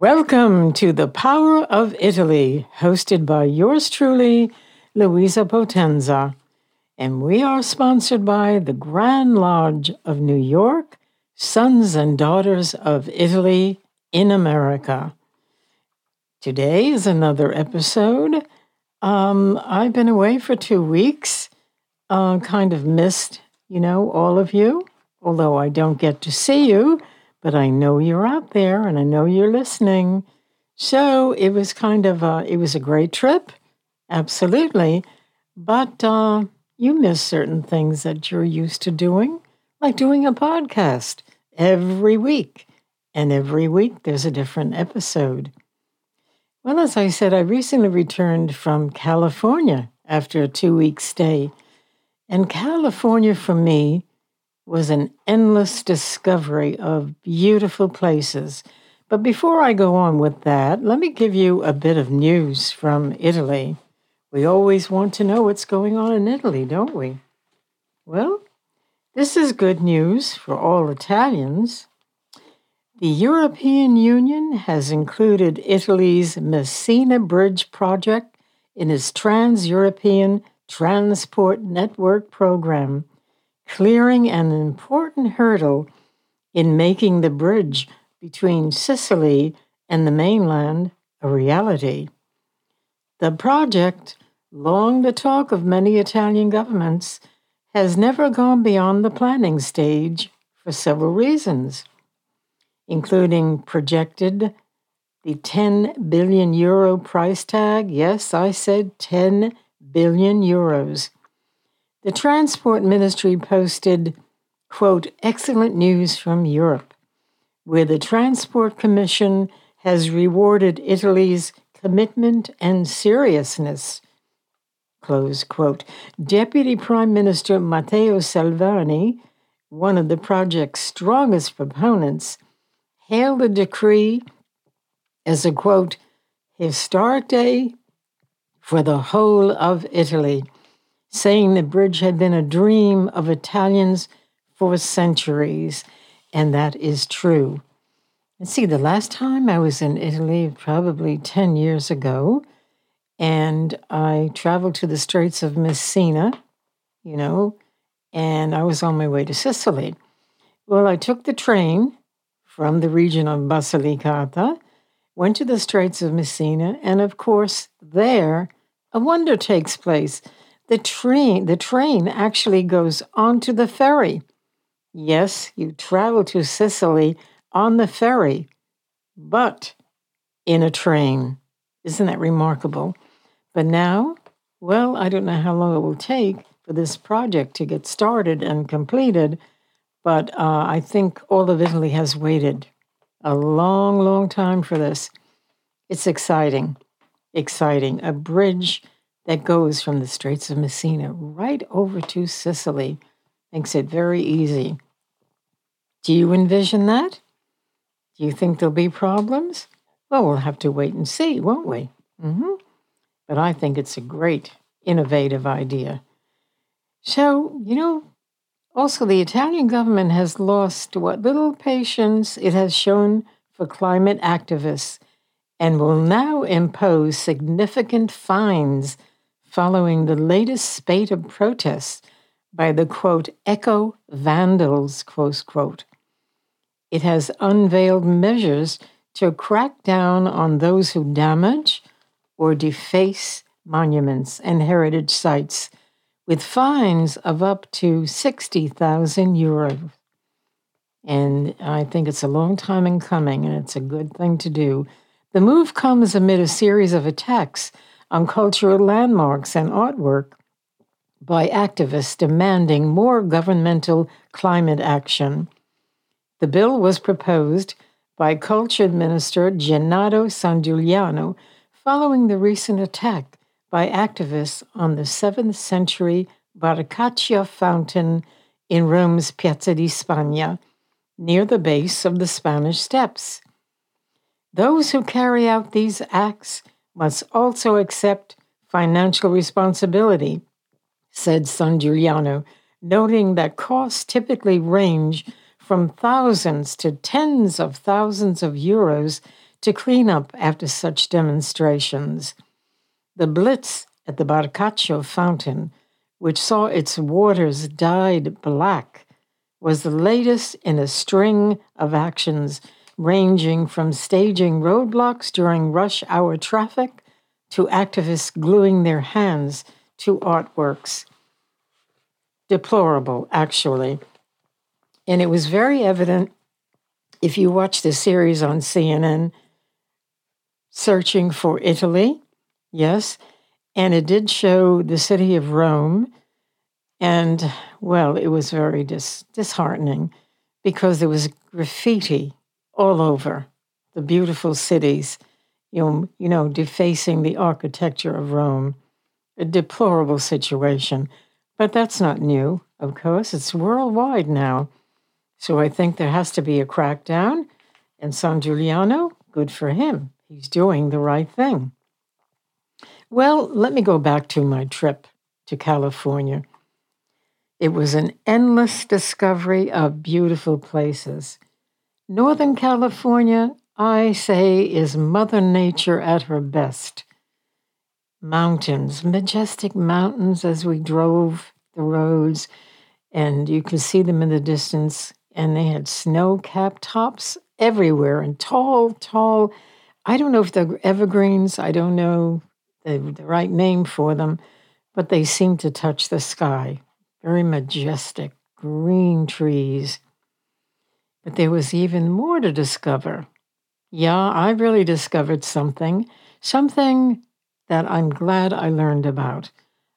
Welcome to The Power of Italy, hosted by yours truly, Louisa Potenza. And we are sponsored by the Grand Lodge of New York, Sons and Daughters of Italy in America. Today is another episode. Um, I've been away for two weeks, uh, kind of missed, you know, all of you, although I don't get to see you but I know you're out there and I know you're listening. So it was kind of a, it was a great trip, absolutely. But uh, you miss certain things that you're used to doing, like doing a podcast every week. And every week there's a different episode. Well, as I said, I recently returned from California after a two week stay. And California for me was an endless discovery of beautiful places. But before I go on with that, let me give you a bit of news from Italy. We always want to know what's going on in Italy, don't we? Well, this is good news for all Italians. The European Union has included Italy's Messina Bridge project in its Trans European Transport Network program clearing an important hurdle in making the bridge between Sicily and the mainland a reality. The project, long the talk of many Italian governments, has never gone beyond the planning stage for several reasons, including projected the 10 billion euro price tag. Yes, I said 10 billion euros the Transport Ministry posted, quote, excellent news from Europe, where the Transport Commission has rewarded Italy's commitment and seriousness. Close quote. Deputy Prime Minister Matteo Salvini, one of the project's strongest proponents, hailed the decree as a quote, historic day for the whole of Italy saying the bridge had been a dream of Italians for centuries, and that is true. And see, the last time I was in Italy, probably 10 years ago, and I traveled to the Straits of Messina, you know, and I was on my way to Sicily. Well, I took the train from the region of Basilicata, went to the Straits of Messina, and of course, there a wonder takes place the train, the train actually goes onto the ferry. Yes, you travel to Sicily on the ferry, but in a train. Isn't that remarkable? But now, well, I don't know how long it will take for this project to get started and completed, but uh, I think all of Italy has waited a long, long time for this. It's exciting, exciting. A bridge that goes from the Straits of Messina right over to Sicily. Makes it very easy. Do you envision that? Do you think there'll be problems? Well, we'll have to wait and see, won't we? Mm-hmm. But I think it's a great, innovative idea. So, you know, also the Italian government has lost what little patience it has shown for climate activists and will now impose significant fines following the latest spate of protests by the quote, eco vandals, close quote. It has unveiled measures to crack down on those who damage or deface monuments and heritage sites with fines of up to 60,000 euros. And I think it's a long time in coming, and it's a good thing to do. The move comes amid a series of attacks on cultural landmarks and artwork by activists demanding more governmental climate action. The bill was proposed by Culture Minister Gennaro Sangiuliano following the recent attack by activists on the 7th century Barcaccia fountain in Rome's Piazza di Spagna, near the base of the Spanish Steps. Those who carry out these acts must also accept financial responsibility, said Sangiuliano, noting that costs typically range from thousands to tens of thousands of euros to clean up after such demonstrations. The Blitz at the Barcaccia fountain, which saw its waters dyed black, was the latest in a string of actions ranging from staging roadblocks during rush hour traffic to activists gluing their hands to artworks. Deplorable, actually. And it was very evident if you watch the series on CNN, Searching for Italy, yes, and it did show the city of Rome. And, well, it was very dis- disheartening because there was graffiti all over the beautiful cities, you you know, defacing the architecture of Rome. A deplorable situation. But that's not new, of course. It's worldwide now. So I think there has to be a crackdown. And Sangiuliano, good for him. He's doing the right thing. Well, let me go back to my trip to California. It was an endless discovery of beautiful places. Northern California, I say, is Mother Nature at her best. Mountains, majestic mountains as we drove the roads, and you could see them in the distance, and they had snow capped tops everywhere and tall, tall. I don't know if they're evergreens, I don't know the, the right name for them, but they seem to touch the sky. Very majestic, green trees. But there was even more to discover. Yeah, I really discovered something, something that I'm glad I learned about.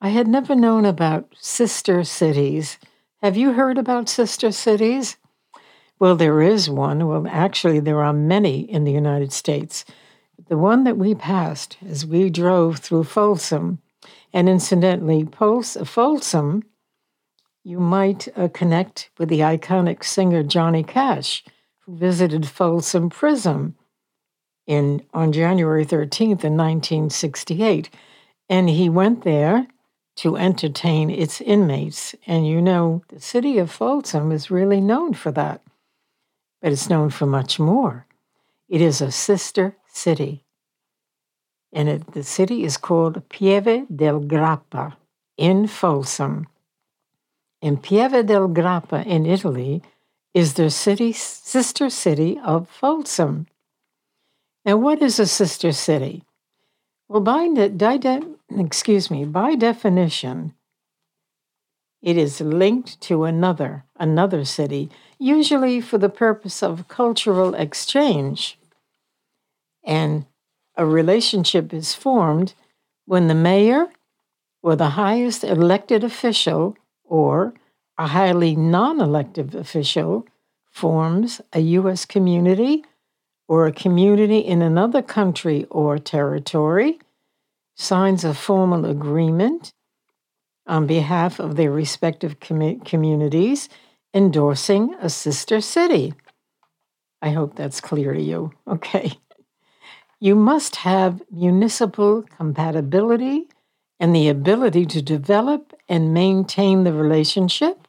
I had never known about sister cities. Have you heard about sister cities? Well, there is one. Well, actually, there are many in the United States. The one that we passed as we drove through Folsom, and incidentally, Folsom, you might uh, connect with the iconic singer Johnny Cash, who visited Folsom Prison in on January 13th in 1968. And he went there to entertain its inmates. And you know, the city of Folsom is really known for that, but it's known for much more. It is a sister city. And it, the city is called Pieve del Grappa in Folsom. And Pieve del Grappa in Italy is their city, sister city of Folsom. Now, what is a sister city? Well, by, de- excuse me, by definition, it is linked to another, another city, usually for the purpose of cultural exchange. And a relationship is formed when the mayor or the highest elected official or a highly non elective official forms a U.S. community or a community in another country or territory signs a formal agreement on behalf of their respective com- communities endorsing a sister city. I hope that's clear to you. Okay. You must have municipal compatibility and the ability to develop and maintain the relationship.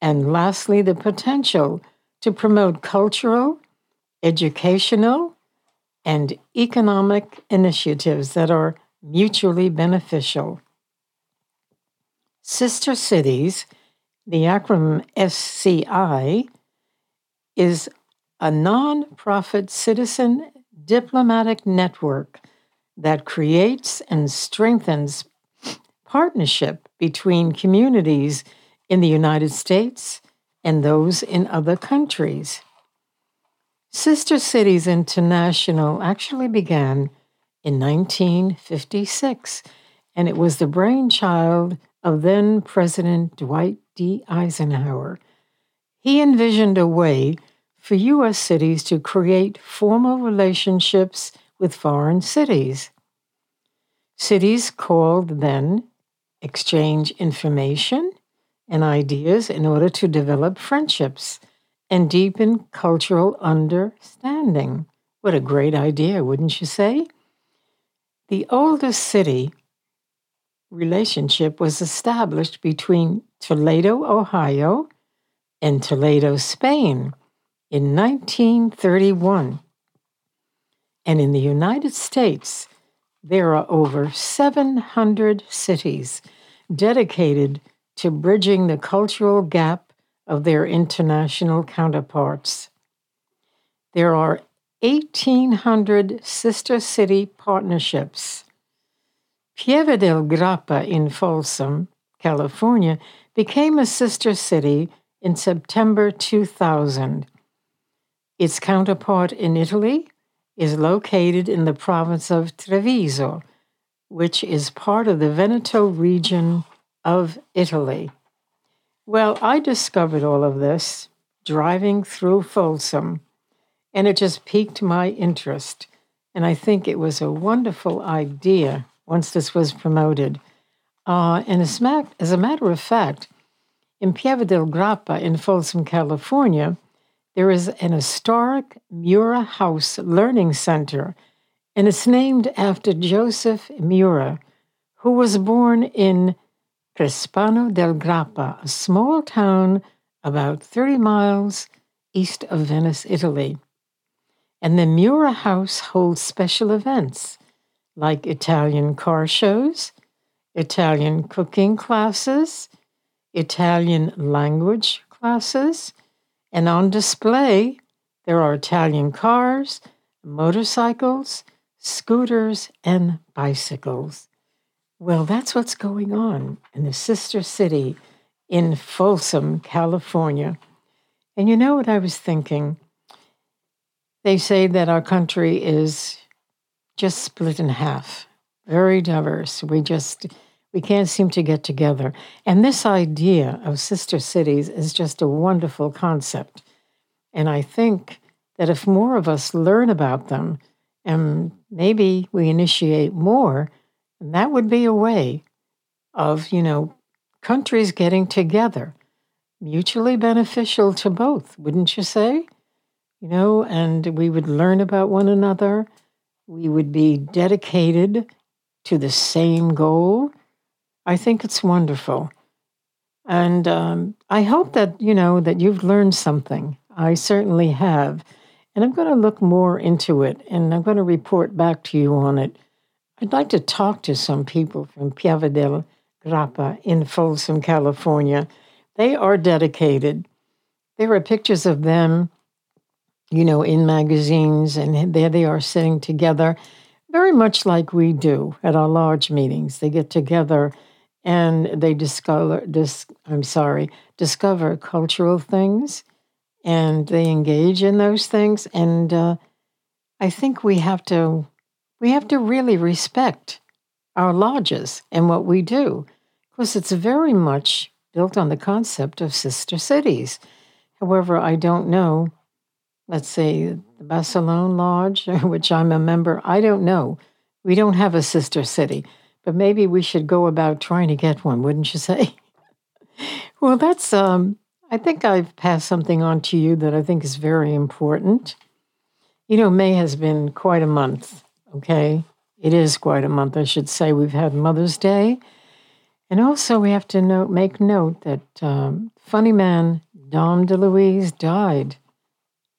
And lastly, the potential to promote cultural, educational, and economic initiatives that are mutually beneficial. Sister Cities, the acronym SCI, is a nonprofit citizen diplomatic network that creates and strengthens partnership between communities in the United States and those in other countries. Sister Cities International actually began in 1956, and it was the brainchild of then President Dwight D. Eisenhower. He envisioned a way for U.S. cities to create formal relationships with foreign cities. Cities called then exchange information and ideas in order to develop friendships and deepen cultural understanding. What a great idea, wouldn't you say? The oldest city relationship was established between Toledo, Ohio, and Toledo, Spain in 1931. And in the United States, there are over 700 cities dedicated to bridging the cultural gap of their international counterparts. There are 1,800 sister city partnerships. Pieve del Grappa in Folsom, California, became a sister city in September 2000. Its counterpart in Italy is located in the province of Treviso, which is part of the Veneto region of Italy. Well, I discovered all of this driving through Folsom, and it just piqued my interest. And I think it was a wonderful idea once this was promoted. Uh, and as, as a matter of fact, in Pieve del Grappa in Folsom, California, there is an historic Murer House Learning Center, and it's named after Joseph Murer, who was born in Crespano del Grappa, a small town about 30 miles east of Venice, Italy. And the Murer House holds special events like Italian car shows, Italian cooking classes, Italian language classes, and on display there are Italian cars, motorcycles, scooters, and bicycles. Well, that's what's going on in the sister city in Folsom, California. And you know what I was thinking? They say that our country is just split in half, very diverse. We just we can't seem to get together. And this idea of sister cities is just a wonderful concept. And I think that if more of us learn about them and maybe we initiate more, that would be a way of, you know, countries getting together, mutually beneficial to both, wouldn't you say? You know, and we would learn about one another. We would be dedicated to the same goal. I think it's wonderful. And um, I hope that, you know, that you've learned something. I certainly have. And I'm going to look more into it and I'm going to report back to you on it I'd like to talk to some people from Pieve del Grappa in Folsom, California. They are dedicated. There are pictures of them, you know, in magazines, and there they are sitting together, very much like we do at our large meetings. They get together and they discover, dis, I'm sorry, discover cultural things, and they engage in those things. And uh, I think we have to we have to really respect our lodges and what we do, because it's very much built on the concept of sister cities. However, I don't know, let's say the Barcelona Lodge, which I'm a member, I don't know. We don't have a sister city, but maybe we should go about trying to get one, wouldn't you say? well, that's, um, I think I've passed something on to you that I think is very important. You know, May has been quite a month Okay. It is quite a month, I should say. We've had Mother's Day. And also, we have to note, make note that um, funny man Dom DeLuise died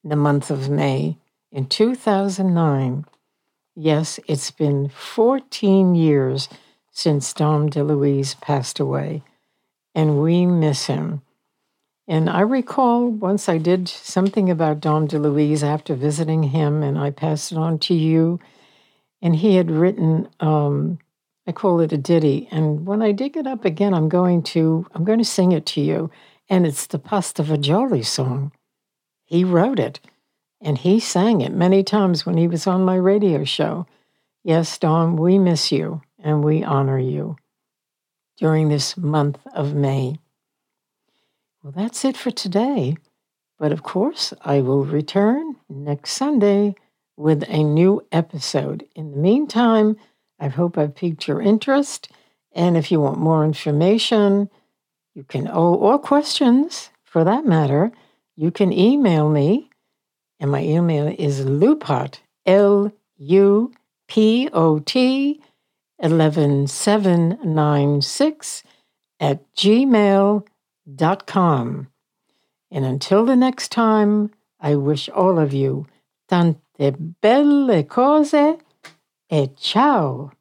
in the month of May in 2009. Yes, it's been 14 years since Dom DeLuise passed away, and we miss him. And I recall once I did something about Dom DeLuise after visiting him, and I passed it on to you and he had written um, i call it a ditty. And when i dig it up again i'm going to i'm going to sing it to you and it's the pasta fagioli song. He wrote it and he sang it many times when he was on my radio show yes Dom we miss you and we honor you during this month of may well that's it for today but of course i will return next sunday with a new episode. In the meantime, I hope I've piqued your interest. And if you want more information, you can, oh, or questions for that matter, you can email me. And my email is lupot, L U P O T 11796 at gmail.com. And until the next time, I wish all of you tante belle cose e ciao!